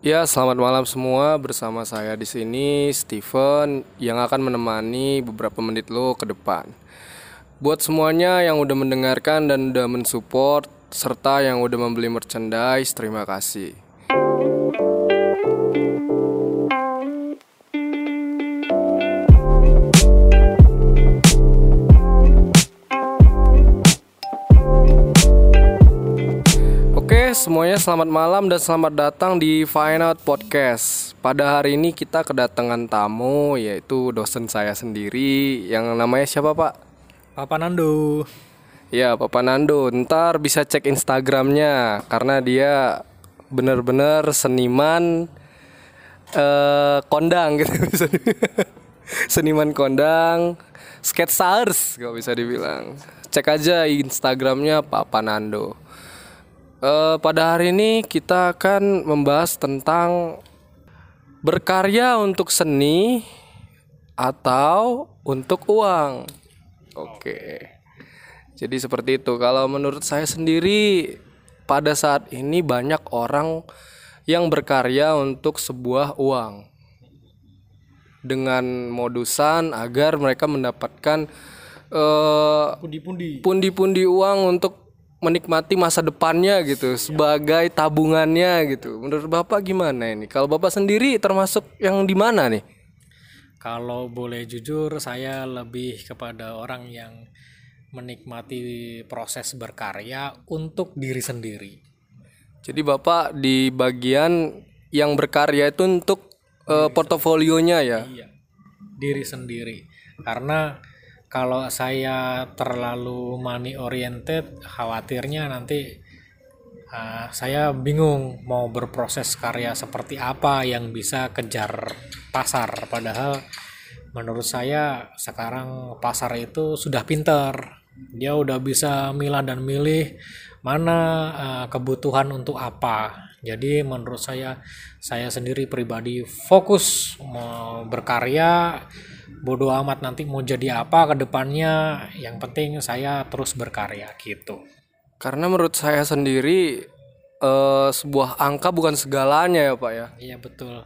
Ya, selamat malam semua. Bersama saya di sini Steven yang akan menemani beberapa menit lo ke depan. Buat semuanya yang udah mendengarkan dan udah mensupport serta yang udah membeli merchandise, terima kasih. Semuanya selamat malam dan selamat datang di Fine Out Podcast. Pada hari ini kita kedatangan tamu yaitu dosen saya sendiri yang namanya siapa Pak? Papa Nando. Ya, Papa Nando. Ntar bisa cek Instagramnya karena dia bener-bener seniman eh kondang gitu bisa seniman kondang sketsers kalau bisa dibilang cek aja Instagramnya Papa Nando Eh, pada hari ini kita akan membahas tentang berkarya untuk seni atau untuk uang. Oke. Jadi seperti itu. Kalau menurut saya sendiri pada saat ini banyak orang yang berkarya untuk sebuah uang. Dengan modusan agar mereka mendapatkan eh, Pundi-pundi. pundi-pundi uang untuk menikmati masa depannya gitu sebagai tabungannya gitu. Menurut Bapak gimana ini? Kalau Bapak sendiri termasuk yang di mana nih? Kalau boleh jujur, saya lebih kepada orang yang menikmati proses berkarya untuk diri sendiri. Jadi Bapak di bagian yang berkarya itu untuk eh, portofolionya ya. Iya, diri sendiri. Karena kalau saya terlalu money oriented, khawatirnya nanti uh, saya bingung mau berproses karya seperti apa yang bisa kejar pasar. Padahal menurut saya sekarang pasar itu sudah pinter. Dia udah bisa milah dan milih mana uh, kebutuhan untuk apa. Jadi menurut saya saya sendiri pribadi fokus mau berkarya bodoh amat nanti mau jadi apa ke depannya? Yang penting saya terus berkarya gitu. Karena menurut saya sendiri eh, sebuah angka bukan segalanya ya Pak ya. iya betul.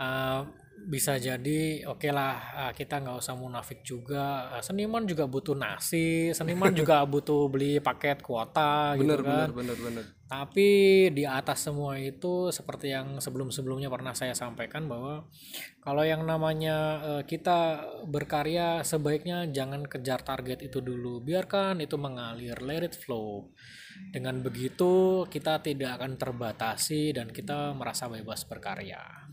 Eh, bisa jadi oke lah eh, kita nggak usah munafik juga Eh, seniman juga butuh nasi seniman juga butuh beli paket kuota gitu Bener kan bener bener bener. Tapi di atas semua itu seperti yang sebelum-sebelumnya pernah saya sampaikan bahwa kalau yang namanya eh, kita berkarya sebaiknya jangan kejar target itu dulu. Biarkan itu mengalir, let it flow. Dengan begitu kita tidak akan terbatasi dan kita merasa bebas berkarya.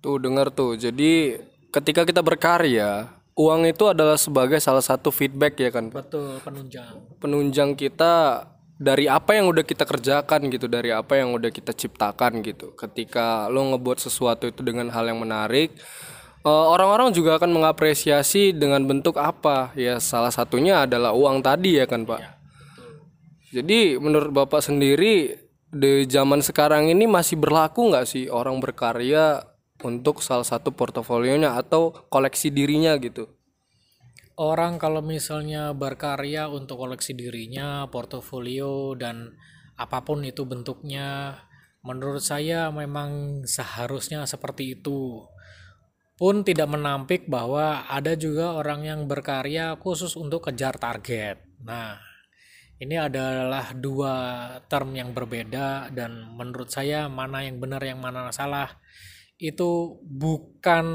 Tuh dengar tuh. Jadi ketika kita berkarya, uang itu adalah sebagai salah satu feedback ya kan Pak. Betul, penunjang. penunjang kita dari apa yang udah kita kerjakan gitu, dari apa yang udah kita ciptakan gitu. Ketika lo ngebuat sesuatu itu dengan hal yang menarik, eh, orang-orang juga akan mengapresiasi dengan bentuk apa? Ya salah satunya adalah uang tadi ya kan Pak. Jadi menurut Bapak sendiri di zaman sekarang ini masih berlaku nggak sih orang berkarya untuk salah satu portofolionya atau koleksi dirinya gitu? Orang kalau misalnya berkarya untuk koleksi dirinya, portofolio dan apa pun itu bentuknya, menurut saya memang seharusnya seperti itu. Pun tidak menampik bahwa ada juga orang yang berkarya khusus untuk kejar target. Nah, ini adalah dua term yang berbeda dan menurut saya mana yang benar yang mana salah itu bukan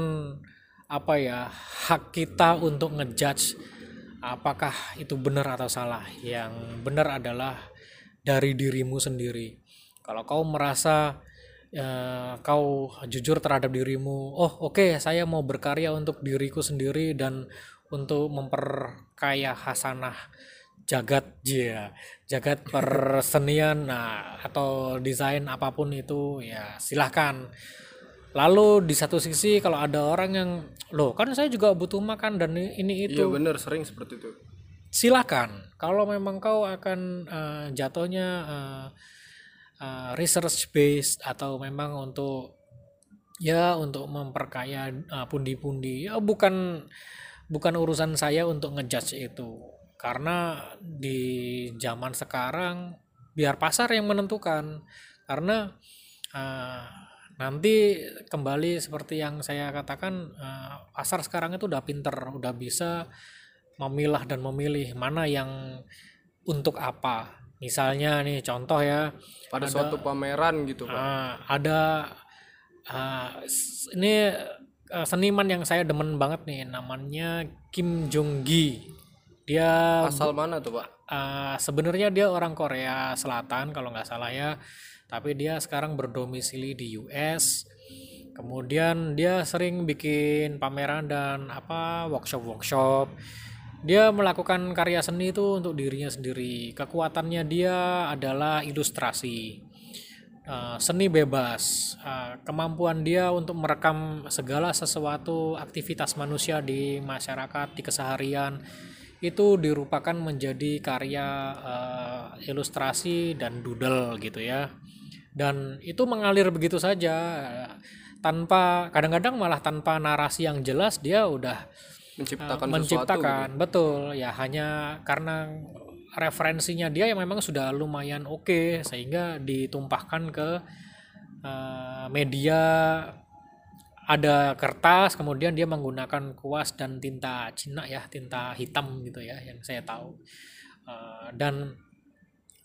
apa ya hak kita untuk ngejudge apakah itu benar atau salah. Yang benar adalah dari dirimu sendiri. Kalau kau merasa eh, kau jujur terhadap dirimu oh oke saya mau berkarya untuk diriku sendiri dan untuk memperkaya hasanah jagat ya jagat persenian nah atau desain apa pun itu ya silahkan lalu di satu sisi kalau ada orang yang loh kan saya juga butuh makan dan ini itu. Iya bener sering seperti itu. silakan. Kalau memang kau akan eh, jatuhnya eh, eh, research based atau memang untuk ya untuk memperkaya pundi-pundi ya bukan bukan urusan saya untuk ngejudge itu. Karena di zaman sekarang biar pasar yang menentukan. Karena eh, nanti kembali seperti yang saya katakan eh, pasar sekarang itu udah pinter udah bisa memilah dan memilih mana yang untuk apa. Misalnya nih contoh ya pada suatu pameran gitu pak. Ah, ada s- ini eh, seniman yang saya demen banget nih namanya Kim Jong Gi dia asal mana tuh pak? Uh, sebenarnya dia orang Korea Selatan kalau nggak salah ya, tapi dia sekarang berdomisili di US. Kemudian dia sering bikin pameran dan apa workshop-workshop. Dia melakukan karya seni itu untuk dirinya sendiri. Kekuatannya dia adalah ilustrasi. Uh, seni bebas, Uh, kemampuan dia untuk merekam segala sesuatu aktivitas manusia di masyarakat, di keseharian, itu dirupakan menjadi karya eh, ilustrasi dan doodle gitu ya dan itu mengalir begitu saja tanpa kadang-kadang malah tanpa narasi yang jelas dia udah menciptakan, menciptakan. sesuatu gitu. betul ya hanya karena referensinya dia yang memang sudah lumayan oke sehingga ditumpahkan ke eh, media. Ada kertas kemudian dia menggunakan kuas dan tinta Cina ya tinta hitam gitu ya yang saya tahu. Eh, dan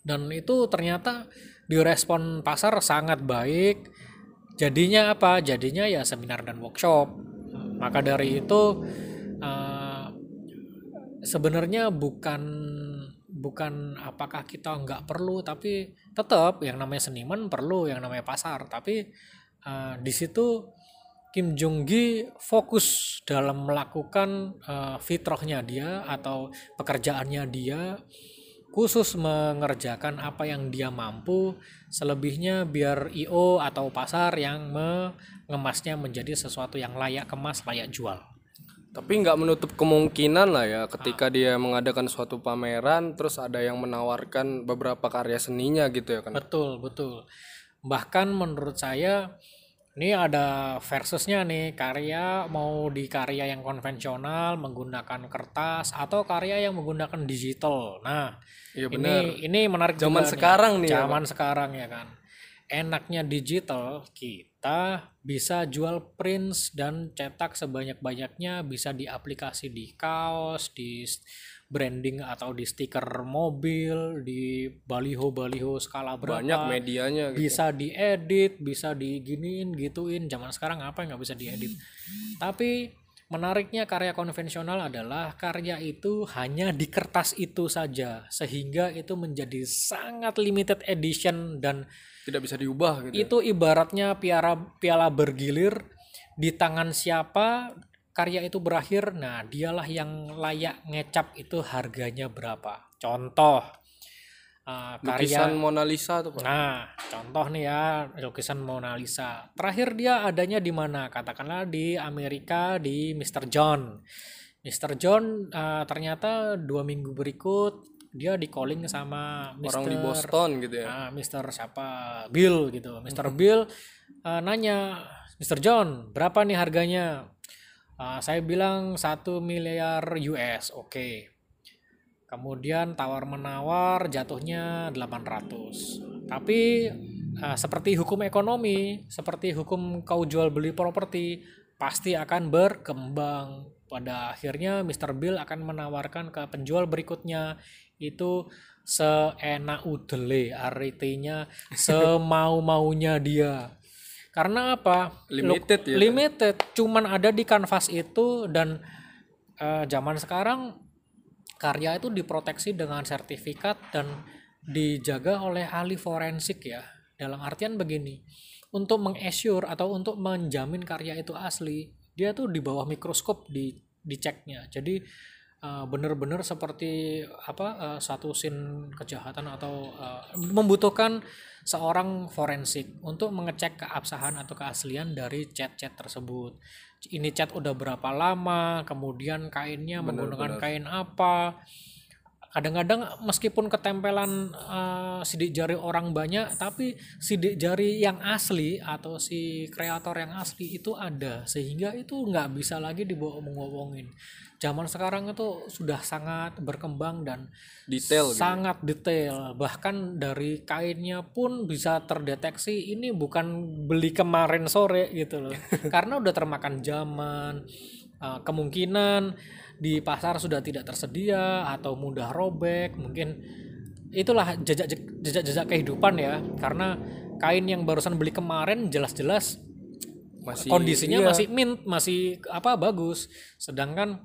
dan itu ternyata direspon pasar sangat baik. Jadinya apa? Jadinya ya seminar dan workshop. Maka dari itu eh, sebenarnya bukan bukan apakah kita nggak perlu tapi tetap yang namanya seniman perlu yang namanya pasar. Tapi eh, di situ Kim Jong Gi fokus dalam melakukan eh, fitrahnya dia atau pekerjaannya dia khusus mengerjakan apa yang dia mampu selebihnya biar IO atau pasar yang mengemasnya menjadi sesuatu yang layak kemas layak jual Tapi nggak menutup kemungkinan lah ya ketika dia mengadakan suatu pameran terus ada yang menawarkan beberapa karya seninya gitu ya kan. Betul, betul. Bahkan menurut saya ini ada versusnya nih karya mau di karya yang konvensional menggunakan kertas atau karya yang menggunakan digital. Nah, benar. ini ini menarik Zaman juga nih. sekarang nih ya, Zaman sekarang ya kan. Enaknya digital kita bisa jual prints dan cetak sebanyak-banyaknya bisa di aplikasi di kaos, di branding atau di stiker mobil, di baliho-baliho skala berapa Banyak medianya gitu. bisa diedit, bisa diginiin, gituin. Zaman sekarang apa yang nggak bisa diedit? Tapi menariknya karya konvensional adalah karya itu hanya di kertas itu saja, sehingga itu menjadi sangat limited edition dan Tidak bisa diubah gitu. itu ibaratnya piala piala bergilir di tangan siapa karya itu berakhir. Nah, dialah yang layak ngecap itu harganya berapa. Contoh uh, karya Lukisan Mona Lisa tuh Pak. Nah, contoh nih ya lukisan Mona Lisa. Terakhir dia adanya di mana? Katakanlah di Amerika di Mr. John. Mr. John eh, ternyata dua minggu berikut dia di calling sama Mr. Orang di Boston gitu ya. Ah, Mr. siapa? Bill gitu. Mr. Bill eh, nanya, Mr. John, berapa nih harganya? Ah, saya bilang satu miliar US. Oke. Kemudian tawar menawar jatuhnya 800. Tapi eh, seperti hukum ekonomi, seperti hukum kau jual beli properti, pasti akan berkembang. Pada akhirnya Mr. Bill akan menawarkan ke penjual berikutnya itu seenak udele artinya semau-maunya dia. Karena apa? Limited ya. limited cuman ada di kanvas itu dan eh, zaman sekarang karya itu diproteksi dengan sertifikat dan dijaga oleh ahli forensik ya dalam artian begini untuk mengassure atau untuk menjamin karya itu asli dia tuh di bawah mikroskop di diceknya jadi eh, benar-benar seperti apa eh, satu scene kejahatan atau eh, membutuhkan seorang forensik untuk mengecek keabsahan atau keaslian dari cat-cat tersebut. Ini cat udah berapa lama, kemudian kainnya menggunakan kain apa, kadang-kadang meskipun ketempelan uh, sidik jari orang banyak tapi sidik jari yang asli atau si kreator yang asli itu ada sehingga itu nggak bisa lagi dibohong-bohongin zaman sekarang itu sudah sangat berkembang dan detail gitu. sangat detail. Bahkan dari kainnya pun bisa terdeteksi ini bukan beli kemarin sore gitu loh. Karena udah termakan zaman uh, kemungkinan di pasar sudah tidak tersedia atau mudah robek mungkin itulah jejak jejak jejak kehidupan ya karena kain yang barusan beli kemarin jelas-jelas masih kondisinya iya. masih mint masih apa bagus sedangkan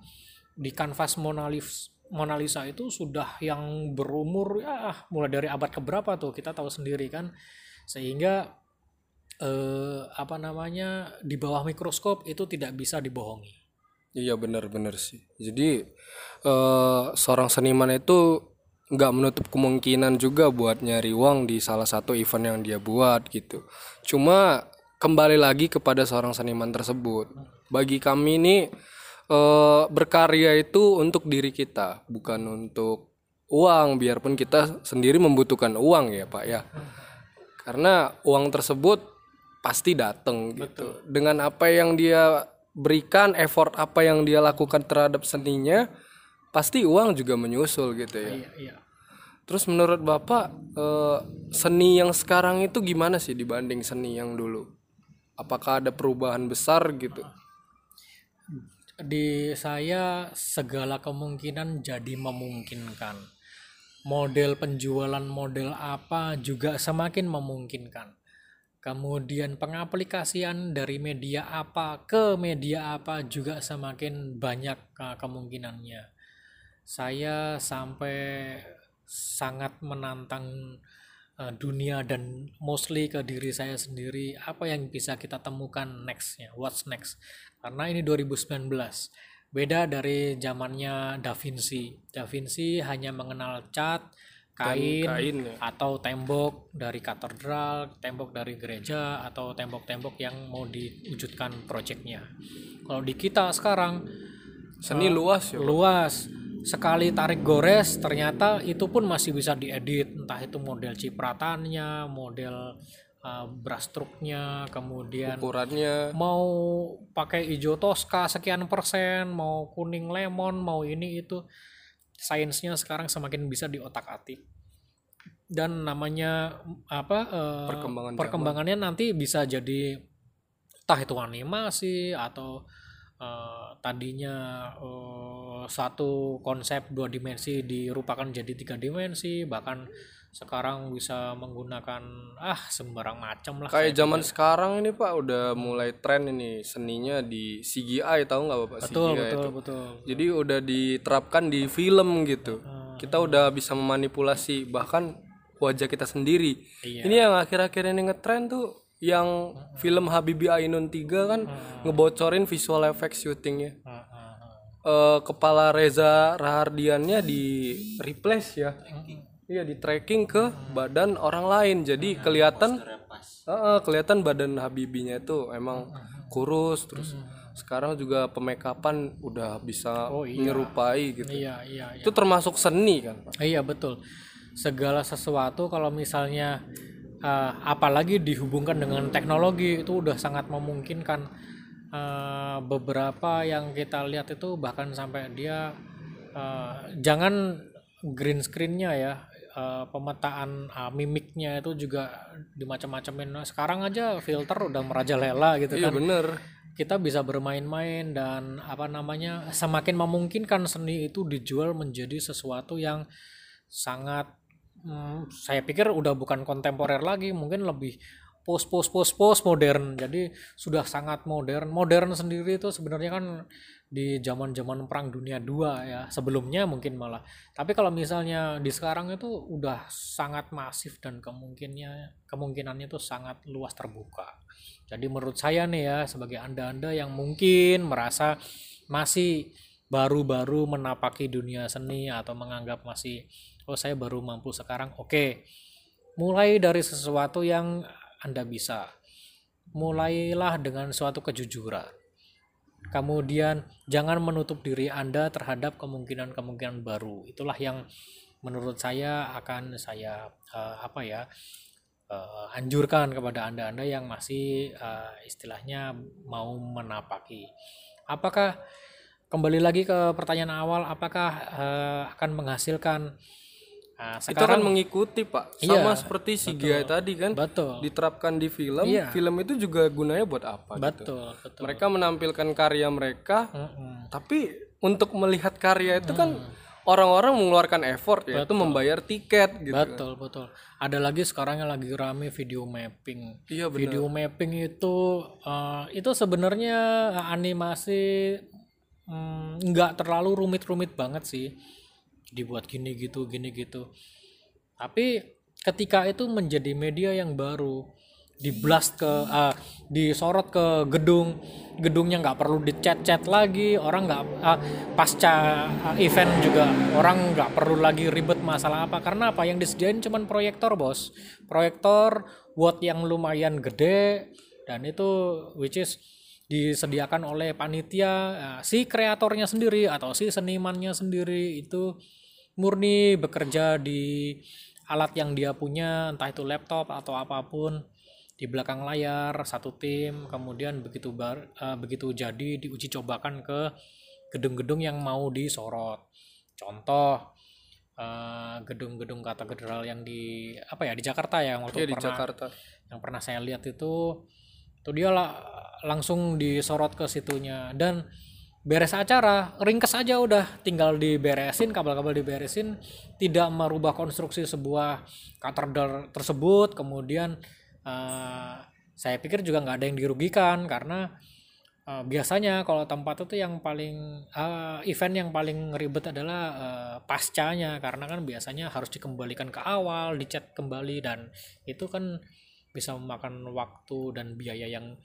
di kanvas Mona Lisa, Mona Lisa itu sudah yang berumur ya mulai dari abad keberapa tuh kita tahu sendiri kan sehingga eh, apa namanya di bawah mikroskop itu tidak bisa dibohongi. Iya benar-benar sih. Jadi eh, seorang seniman itu nggak menutup kemungkinan juga buat nyari uang di salah satu event yang dia buat gitu. Cuma kembali lagi kepada seorang seniman tersebut. Bagi kami ini uh, berkarya itu untuk diri kita, bukan untuk uang. Biarpun kita sendiri membutuhkan uang ya Pak ya, karena uang tersebut pasti datang gitu. Dengan apa yang dia berikan, effort apa yang dia lakukan terhadap seninya, pasti uang juga menyusul gitu ya. Iya, iya. Terus menurut Bapak uh, seni yang sekarang itu gimana sih dibanding seni yang dulu? Apakah ada perubahan besar gitu? di saya segala kemungkinan jadi memungkinkan. Model penjualan model apa juga semakin memungkinkan. Kemudian pengaplikasian dari media apa ke media apa juga semakin banyak kemungkinannya. Saya sampai sangat menantang uh, dunia dan mostly ke diri saya sendiri apa yang bisa kita temukan nextnya what's next karena ini 2019 beda dari zamannya Da Vinci Da Vinci hanya mengenal cat kain, kain ya. atau tembok dari katedral tembok dari gereja atau tembok-tembok yang mau diwujudkan proyeknya kalau di kita sekarang seni uh, luas ya. luas. Sekali tarik gores ternyata itu pun masih bisa diedit. Entah itu model cipratannya model uh, brush stroke-nya kemudian ukurannya. mau pakai hijau tosca sekian persen mau kuning lemon mau ini itu sainsnya sekarang semakin bisa diotak-atik dan namanya apa uh, Perkembangan perkembangannya zaman. nanti bisa jadi entah itu animasi atau uh, tadinya uh, satu konsep dua dimensi dirupakan jadi tiga dimensi bahkan sekarang bisa menggunakan ah sembarang macam lah kayak zaman juga. sekarang ini pak udah mulai tren ini seninya di CGI tahu nggak bapak betul CGI betul itu. betul jadi udah diterapkan di film gitu hmm. kita udah bisa memanipulasi bahkan wajah kita sendiri iya. ini yang akhir-akhir ini ngetren tuh yang hmm. film Habibie Ainun 3 kan hmm. ngebocorin visual effect syutingnya. Hmm. Uh, kepala Reza Rahardiannya di replace ya. Iya di tracking ke hmm. badan orang lain. Jadi hmm. kelihatan uh, kelihatan badan Habibinya itu emang hmm. kurus terus hmm. sekarang juga pemekapan udah bisa oh, iya. menyerupai gitu. Iya, iya, iya. Itu termasuk seni kan, Pak? Iya, betul. Segala sesuatu kalau misalnya uh, apalagi dihubungkan dengan teknologi itu udah sangat memungkinkan uh, beberapa yang kita lihat itu bahkan sampai dia uh, jangan green screennya ya uh, pemetaan uh, mimiknya itu juga dimacam-macamin. Sekarang aja filter udah merajalela gitu iya, kan. bener. Kita bisa bermain-main dan apa namanya semakin memungkinkan seni itu dijual menjadi sesuatu yang sangat hmm, saya pikir udah bukan kontemporer lagi mungkin lebih post post post post modern. Jadi sudah sangat modern. Modern sendiri itu sebenarnya kan di zaman zaman perang dunia dua ya sebelumnya mungkin malah. Tapi kalau misalnya di sekarang itu udah sangat masif dan kemungkinannya kemungkinannya itu sangat luas terbuka. Jadi menurut saya nih ya sebagai anda anda yang mungkin merasa masih baru-baru menapaki dunia seni atau menganggap masih oh saya baru mampu sekarang oke. Mulai dari sesuatu yang anda bisa. Mulailah dengan suatu kejujuran kemudian jangan menutup diri anda terhadap kemungkinan-kemungkinan baru. Itulah yang menurut saya akan saya uh, apa ya uh, anjurkan kepada anda-anda yang masih uh, istilahnya mau menapaki. Apakah kembali lagi ke pertanyaan awal apakah uh, akan menghasilkan Nah, itu kan mengikuti pak, sama iya, seperti si Gia tadi kan, betul. diterapkan di film. Iya. Film itu juga gunanya buat apa? Gitu? Betul, gitu. betul. Mereka menampilkan karya mereka, mm -hmm. tapi untuk melihat karya itu mm. kan orang-orang mengeluarkan effort ya, itu membayar tiket gitu. Betul, kan. betul. Ada lagi sekarang yang lagi rame video mapping. Iya benar. Video mapping itu uh, itu sebenarnya animasi mm, nggak mm, terlalu rumit-rumit banget sih dibuat gini gitu gini gitu. Tapi ketika itu menjadi media yang baru diblast ke uh, disorot ke gedung gedungnya nggak perlu dicat-cat lagi orang nggak uh, pasca uh, event juga orang nggak perlu lagi ribet masalah apa. Karena apa? Yang disediain cuman proyektor bos. Proyektor watt yang lumayan gede dan itu which is disediakan oleh panitia uh, si kreatornya sendiri atau si senimannya sendiri itu murni bekerja di alat yang dia punya entah itu laptop atau apa pun di belakang layar satu tim kemudian begitu bar, uh, begitu jadi diuji cobakan ke gedung-gedung yang mau disorot contoh gedung gedung-gedung katedral yang di apa ya di Jakarta ya waktu ya, pernah di Jakarta. yang pernah saya lihat itu itu dia lah langsung disorot ke situnya dan beres acara ringkes aja udah tinggal diberesin kabel-kabel diberesin tidak merubah konstruksi sebuah katedral tersebut. Kemudian uh, saya pikir juga nggak ada yang dirugikan karena uh, biasanya kalau tempat itu yang paling uh, event yang paling ribet adalah uh, pascanya. Karena kan biasanya harus dikembalikan ke awal dicat kembali dan itu kan bisa memakan waktu dan biaya yang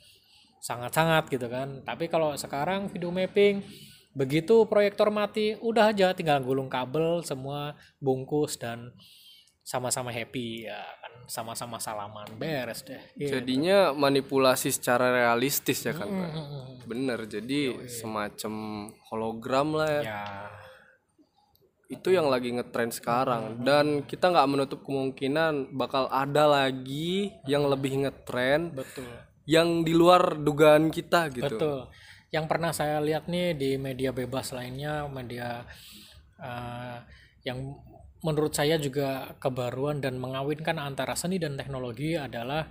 sangat-sangat gitu kan tapi kalau sekarang video mapping begitu proyektor mati udah aja tinggal gulung kabel semua bungkus dan sama-sama happy ya kan sama-sama salaman beres deh gitu. jadinya manipulasi secara realistis ya kan mm -hmm. bener jadi Yoi. semacam hologram lah ya, ya. itu yang lagi ngetrend sekarang mm -hmm. dan kita nggak menutup kemungkinan bakal ada lagi yang lebih ngetrend betul yang di luar dugaan kita gitu. Betul. Yang pernah saya lihat nih di media bebas lainnya, media uh, yang menurut saya juga kebaruan dan mengawinkan antara seni dan teknologi adalah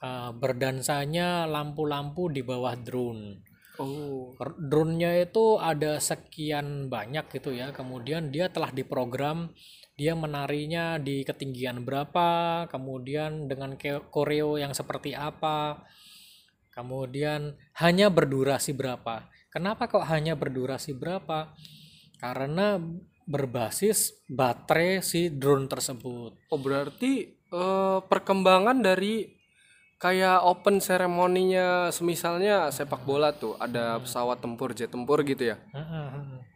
uh, berdansanya lampu-lampu di bawah drone. Oh. Drone-nya itu ada sekian banyak gitu ya. Kemudian dia telah diprogram dia menarinya di ketinggian berapa, kemudian dengan koreo yang seperti apa, kemudian hanya berdurasi berapa. Kenapa kok hanya berdurasi berapa? Karena berbasis baterai si drone tersebut. Oh berarti uh, perkembangan dari kayak open seremoninya semisalnya sepak bola tuh ada pesawat tempur jet tempur gitu ya.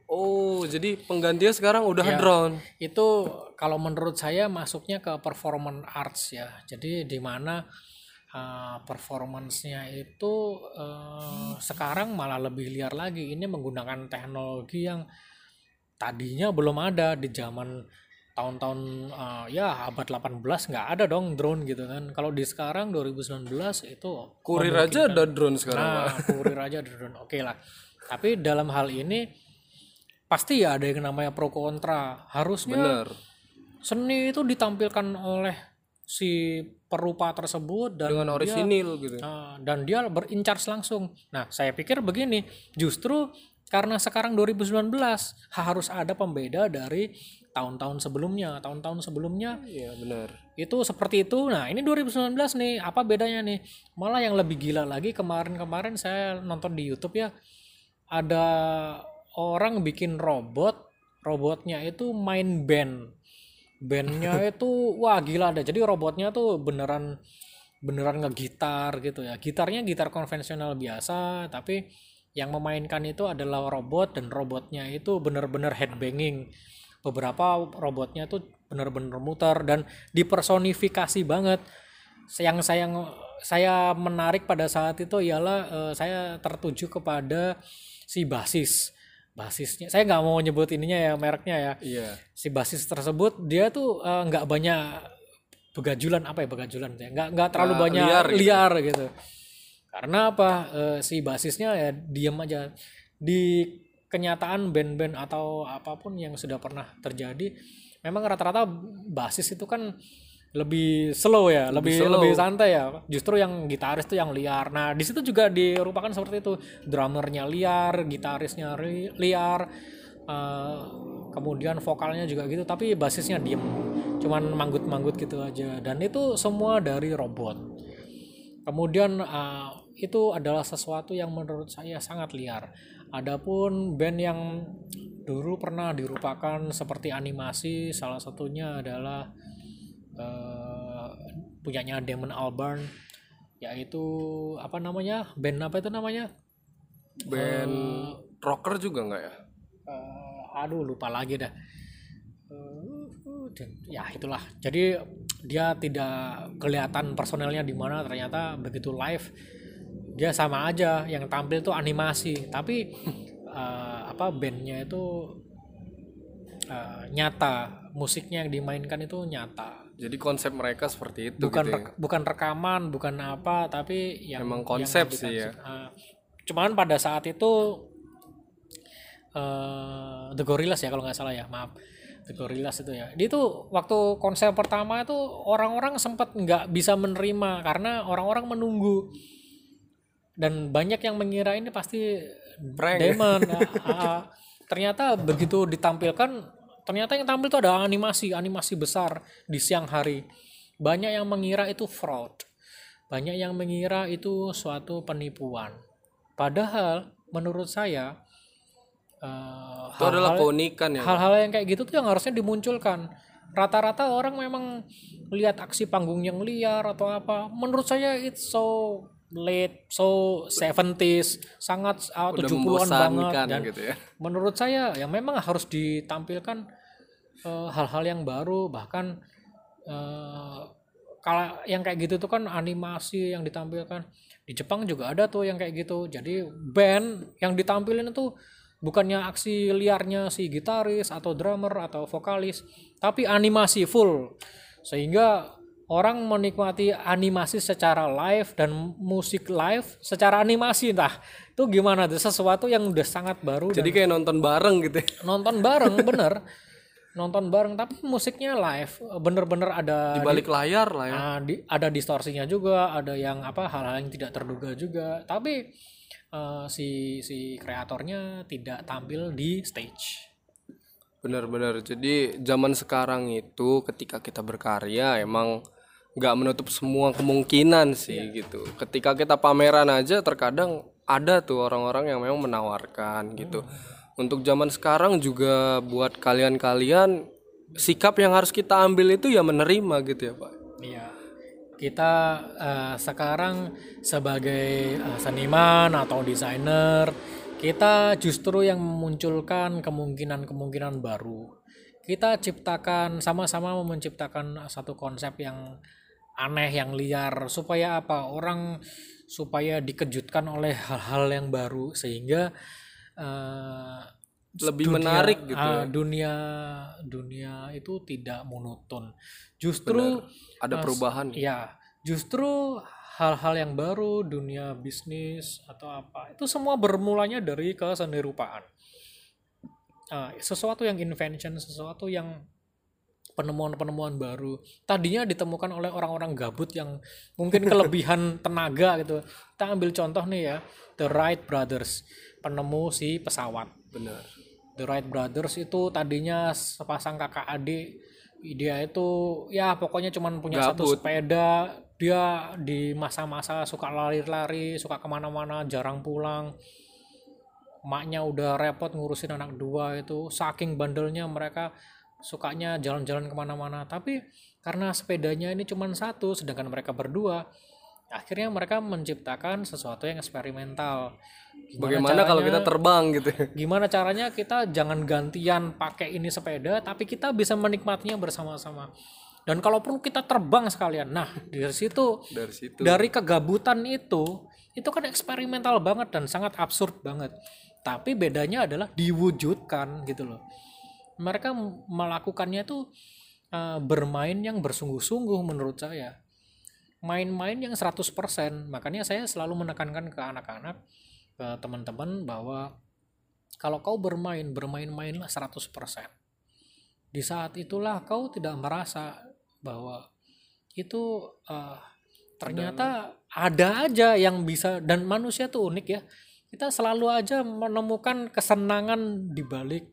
Oh, jadi penggantinya sekarang udah ya, drone. Itu kalau menurut saya masuknya ke performance arts ya. Jadi di mana uh, performance-nya itu uh, sekarang malah lebih liar lagi. Ini menggunakan teknologi yang tadinya belum ada di zaman tahun-tahun uh, ya abad 18 nggak ada dong drone gitu kan. Kalau di sekarang 2019 itu kurir aja ada drone sekarang. Nah, kurir aja ada drone. Oke okay lah. Tapi dalam hal ini pasti ya ada yang namanya pro kontra harusnya Bener. seni itu ditampilkan oleh si perupa tersebut dan dengan orisinil dia, gitu. Uh, dan dia berincar langsung. Nah saya pikir begini justru karena sekarang 2019 harus ada pembeda dari tahun-tahun sebelumnya. Tahun-tahun sebelumnya iya benar. itu seperti itu. Nah ini 2019 nih apa bedanya nih? Malah yang lebih gila lagi kemarin-kemarin saya nonton di YouTube ya ada orang bikin robot robotnya itu main band bandnya itu wah gila deh. Jadi robotnya tuh beneran beneran ngegitar gitu ya. Gitarnya gitar konvensional biasa tapi yang memainkan itu adalah robot dan robotnya itu bener-bener headbanging. Beberapa robotnya tuh bener-bener muter dan dipersonifikasi banget. Yang saya saya menarik pada saat itu ialah eh, saya tertuju kepada si basis basisnya. Saya nggak mau nyebut ininya ya mereknya ya. Iya. si basis tersebut dia tuh eh, nggak banyak begajulan apa ya begajulan ya? Nggak nggak terlalu Nggak banyak liar liar, gitu. gitu karena apa? Eh, si basisnya ya diam aja. Di kenyataan band-band atau apa pun yang sudah pernah terjadi memang rata-rata basis itu kan lebih slow ya lebih slow. lebih santai ya. Justru yang gitaris tuh yang liar. Nah di situ juga dirupakan seperti itu. Drummernya liar gitarisnya ri- liar eh, kemudian vokalnya juga gitu tapi basisnya diem. Cuman manggut-manggut gitu aja. Dan itu semua dari robot. Kemudian eh, itu adalah sesuatu yang menurut saya sangat liar. Adapun band yang dulu pernah dirupakan seperti animasi salah satunya adalah eh, punyanya Damon Albarn yaitu apa namanya band apa itu namanya? Band rocker juga nggak ya? Eh, aduh lupa lagi dah. Dan- ya itulah. Jadi dia tidak kelihatan personelnya di mana ternyata begitu live dia sama aja. Yang tampil tuh animasi tapi eh, apa bandnya itu eh, nyata. Musiknya yang dimainkan itu nyata Jadi konsep mereka seperti itu bukan gitu ya. bukan rekaman bukan apa tapi yang Emang yang konsep dikan- sih ya. eh, cuman pada saat itu eh The Gorillaz ya kalau nggak salah ya maaf The Gorillaz itu ya dia tuh waktu konser pertama itu orang-orang sempat nggak bisa menerima karena orang-orang menunggu dan banyak yang mengira ini pasti Prank? Damon Ah, ah. ternyata begitu ditampilkan ternyata yang tampil itu ada animasi animasi besar di siang hari. Banyak yang mengira itu fraud. Banyak yang mengira itu suatu penipuan. Padahal menurut saya eh, Itu adalah keunikan ya. hal-hal yang kayak gitu tuh yang harusnya dimunculkan. Rata-rata orang memang lihat aksi panggung yang liar atau apa. Menurut saya it's so late so 70s sangat ah, Udah 70-an banget. Dan gitu ya. menurut saya ya memang harus ditampilkan eh, hal-hal yang baru bahkan eh, kalau yang kayak gitu tuh kan animasi yang ditampilkan. Di Jepang juga ada tuh yang kayak gitu. Jadi band yang ditampilin itu bukannya aksi liarnya si gitaris atau drummer atau vokalis tapi animasi full. Sehingga orang menikmati animasi secara live dan musik live secara animasi entah. Itu gimana? Tuh sesuatu yang udah sangat baru Jadi kayak nonton bareng gitu ya. nonton bareng bener. Nonton bareng tapi musiknya live. Bener-bener ada Di balik layar lah ya. Ah, di- ada distorsinya juga ada yang apa hal-hal yang tidak terduga juga. Tapi eh, si si kreatornya tidak tampil di stage Benar-benar. Jadi zaman sekarang itu ketika kita berkarya emang nggak menutup semua kemungkinan sih gitu. Ketika kita pameran aja terkadang ada tuh orang-orang yang memang menawarkan gitu. Untuk zaman sekarang juga buat kalian-kalian sikap yang harus kita ambil itu ya menerima gitu ya, Pak. Iya. Kita eh, sekarang sebagai eh, seniman atau desainer, kita justru yang memunculkan kemungkinan-kemungkinan baru. Kita ciptakan sama-sama menciptakan satu konsep yang aneh, yang liar supaya apa? Orang supaya dikejutkan oleh hal-hal yang baru sehingga eh, Lebih dunia- menarik gitu ah, ya. dunia dunia itu tidak monoton justru Ada eh, perubahan. ya justru hal-hal yang baru dunia bisnis atau apa itu semua bermulanya dari kesenirupaan Ah, sesuatu yang invention sesuatu yang penemuan-penemuan baru tadinya ditemukan oleh orang-orang gabut yang mungkin kelebihan tenaga gitu kita ambil contoh nih ya The Wright Brothers penemu si pesawat Benar. The Wright Brothers itu tadinya sepasang kakak adik dia itu ya pokoknya cuman punya satu Gabut. sepeda dia di masa-masa suka lari-lari suka ke mana-mana jarang pulang. Maknya udah repot ngurusin anak dua itu. Saking bandelnya mereka sukanya jalan-jalan ke mana-mana. Tapi karena sepedanya ini cuman satu sedangkan mereka berdua akhirnya mereka menciptakan sesuatu yang eksperimental. Bagaimana kalau kita caranya- terbang gitu? Gimana caranya kita jangan gantian pakai ini sepeda tapi kita bisa menikmatinya bersama-sama dan kalau perlu kita terbang sekalian. Nah dari situ dari situ. dari kegabutan itu itu kan eksperimental banget dan sangat absurd banget. Tapi bedanya adalah diwujudkan gitu loh. Mereka melakukannya tuh uh, bermain yang bersungguh-sungguh menurut saya. Main-main yang 100% makanya saya selalu menekankan ke anak-anak ke teman-teman bahwa kalau kau bermain bermain-mainlah 100% di saat itulah kau tidak merasa bahwa itu uh, ternyata ada aja yang bisa dan manusia tuh unik ya. Kita selalu aja menemukan kesenangan di balik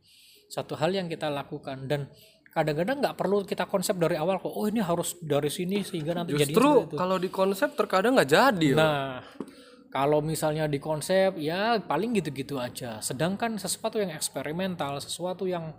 satu hal yang kita lakukan. Dan kadang-kadang nggak perlu kita konsep dari awal kok oh ini harus dari sini sehingga nanti justru kalau di konsep terkadang nggak jadi nah kalau misalnya di konsep ya paling gitu-gitu aja. Sedangkan sesuatu yang eksperimental sesuatu yang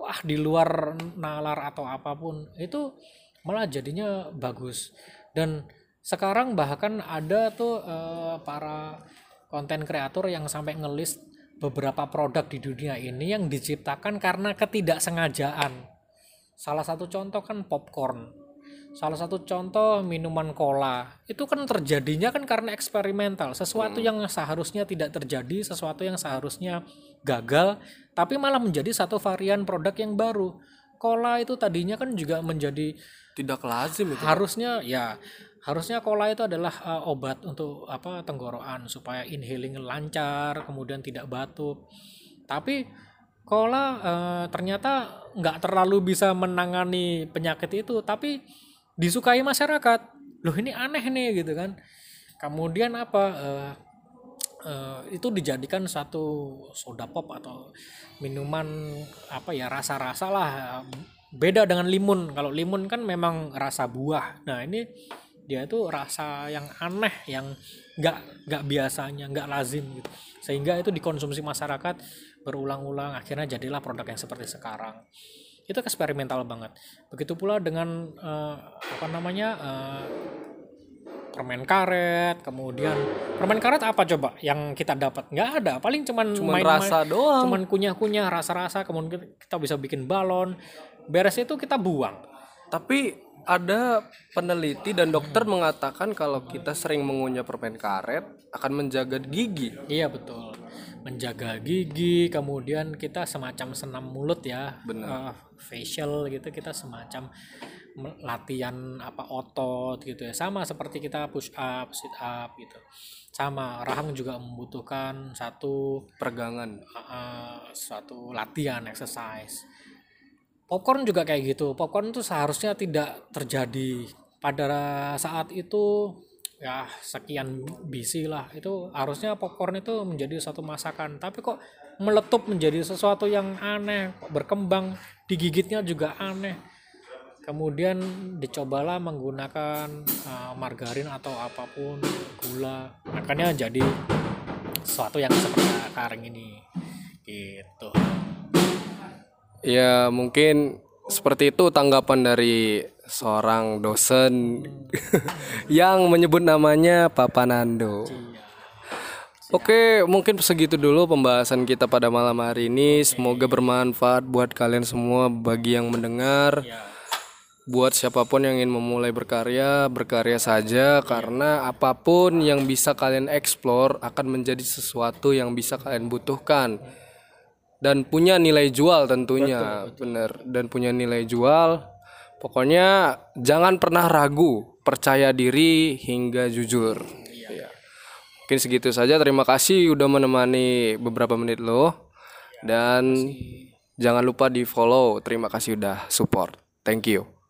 wah di luar nalar atau apa pun itu malah jadinya bagus dan sekarang bahkan ada tuh uh, para konten kreator yang sampai ngelis beberapa produk di dunia ini yang diciptakan karena ketidaksengajaan Salah satu contoh kan popcorn. Salah satu contoh minuman cola. Itu kan terjadinya kan karena eksperimental. Sesuatu hmm. yang seharusnya tidak terjadi, sesuatu yang seharusnya gagal, tapi malah menjadi satu varian produk yang baru. Cola itu tadinya kan juga menjadi tidak lazim itu. Harusnya ya harusnya cola itu adalah uh, obat untuk apa tenggorokan supaya inhaling lancar, kemudian tidak batuk. Tapi Cola uh, ternyata nggak terlalu bisa menangani penyakit itu, tapi disukai masyarakat. Loh ini aneh nih gitu kan. Kemudian apa? Uh, uh, itu dijadikan satu soda pop atau minuman apa ya rasa-rasa lah beda dengan limun. Kalau limun kan memang rasa buah. Nah ini dia itu rasa yang aneh yang nggak nggak biasanya nggak lazim gitu. Sehingga itu dikonsumsi masyarakat berulang-ulang. Akhirnya jadilah produk yang seperti sekarang. Itu eksperimental banget. Begitu pula dengan uh, apa namanya uh, permen karet kemudian permen karet apa coba yang kita dapat? Nggak ada. Paling cuman, cuman main, rasa doang. cuman kunyah-kunyah rasa-rasa kemudian kita bisa bikin balon beres itu kita buang tapi ada peneliti dan dokter mengatakan kalau kita sering mengunyah permen karet akan menjaga gigi. Iya betul, menjaga gigi. Kemudian kita semacam senam mulut ya, Benar. Uh, facial gitu kita semacam latihan apa otot gitu ya. Sama seperti kita push up, sit up gitu. Sama rahang juga membutuhkan satu peregangan, uh, suatu latihan exercise popcorn juga kayak gitu. Popcorn itu seharusnya tidak terjadi. Pada saat itu ya sekian bisi lah. Itu harusnya popcorn itu menjadi satu masakan. Tapi kok meletup menjadi sesuatu yang aneh berkembang digigitnya juga aneh. Kemudian dicobalah menggunakan uh, margarin atau apa pun gula. Makanya jadi sesuatu yang seperti sekarang ini. Gitu Ya mungkin seperti itu tanggapan dari seorang dosen yang menyebut namanya Papa Nando. Oke, mungkin segitu dulu pembahasan kita pada malam hari ini. Semoga bermanfaat buat kalian semua bagi yang mendengar. Buat siapa pun yang ingin memulai berkarya, berkarya saja karena apa pun yang bisa kalian explore akan menjadi sesuatu yang bisa kalian butuhkan dan punya nilai jual tentunya benar dan punya nilai jual. Pokoknya jangan pernah ragu percaya diri hingga jujur. Iya. mungkin segitu saja. Terima kasih udah menemani beberapa menit lo. Dan jangan lupa di follow terima kasih udah support. Thank you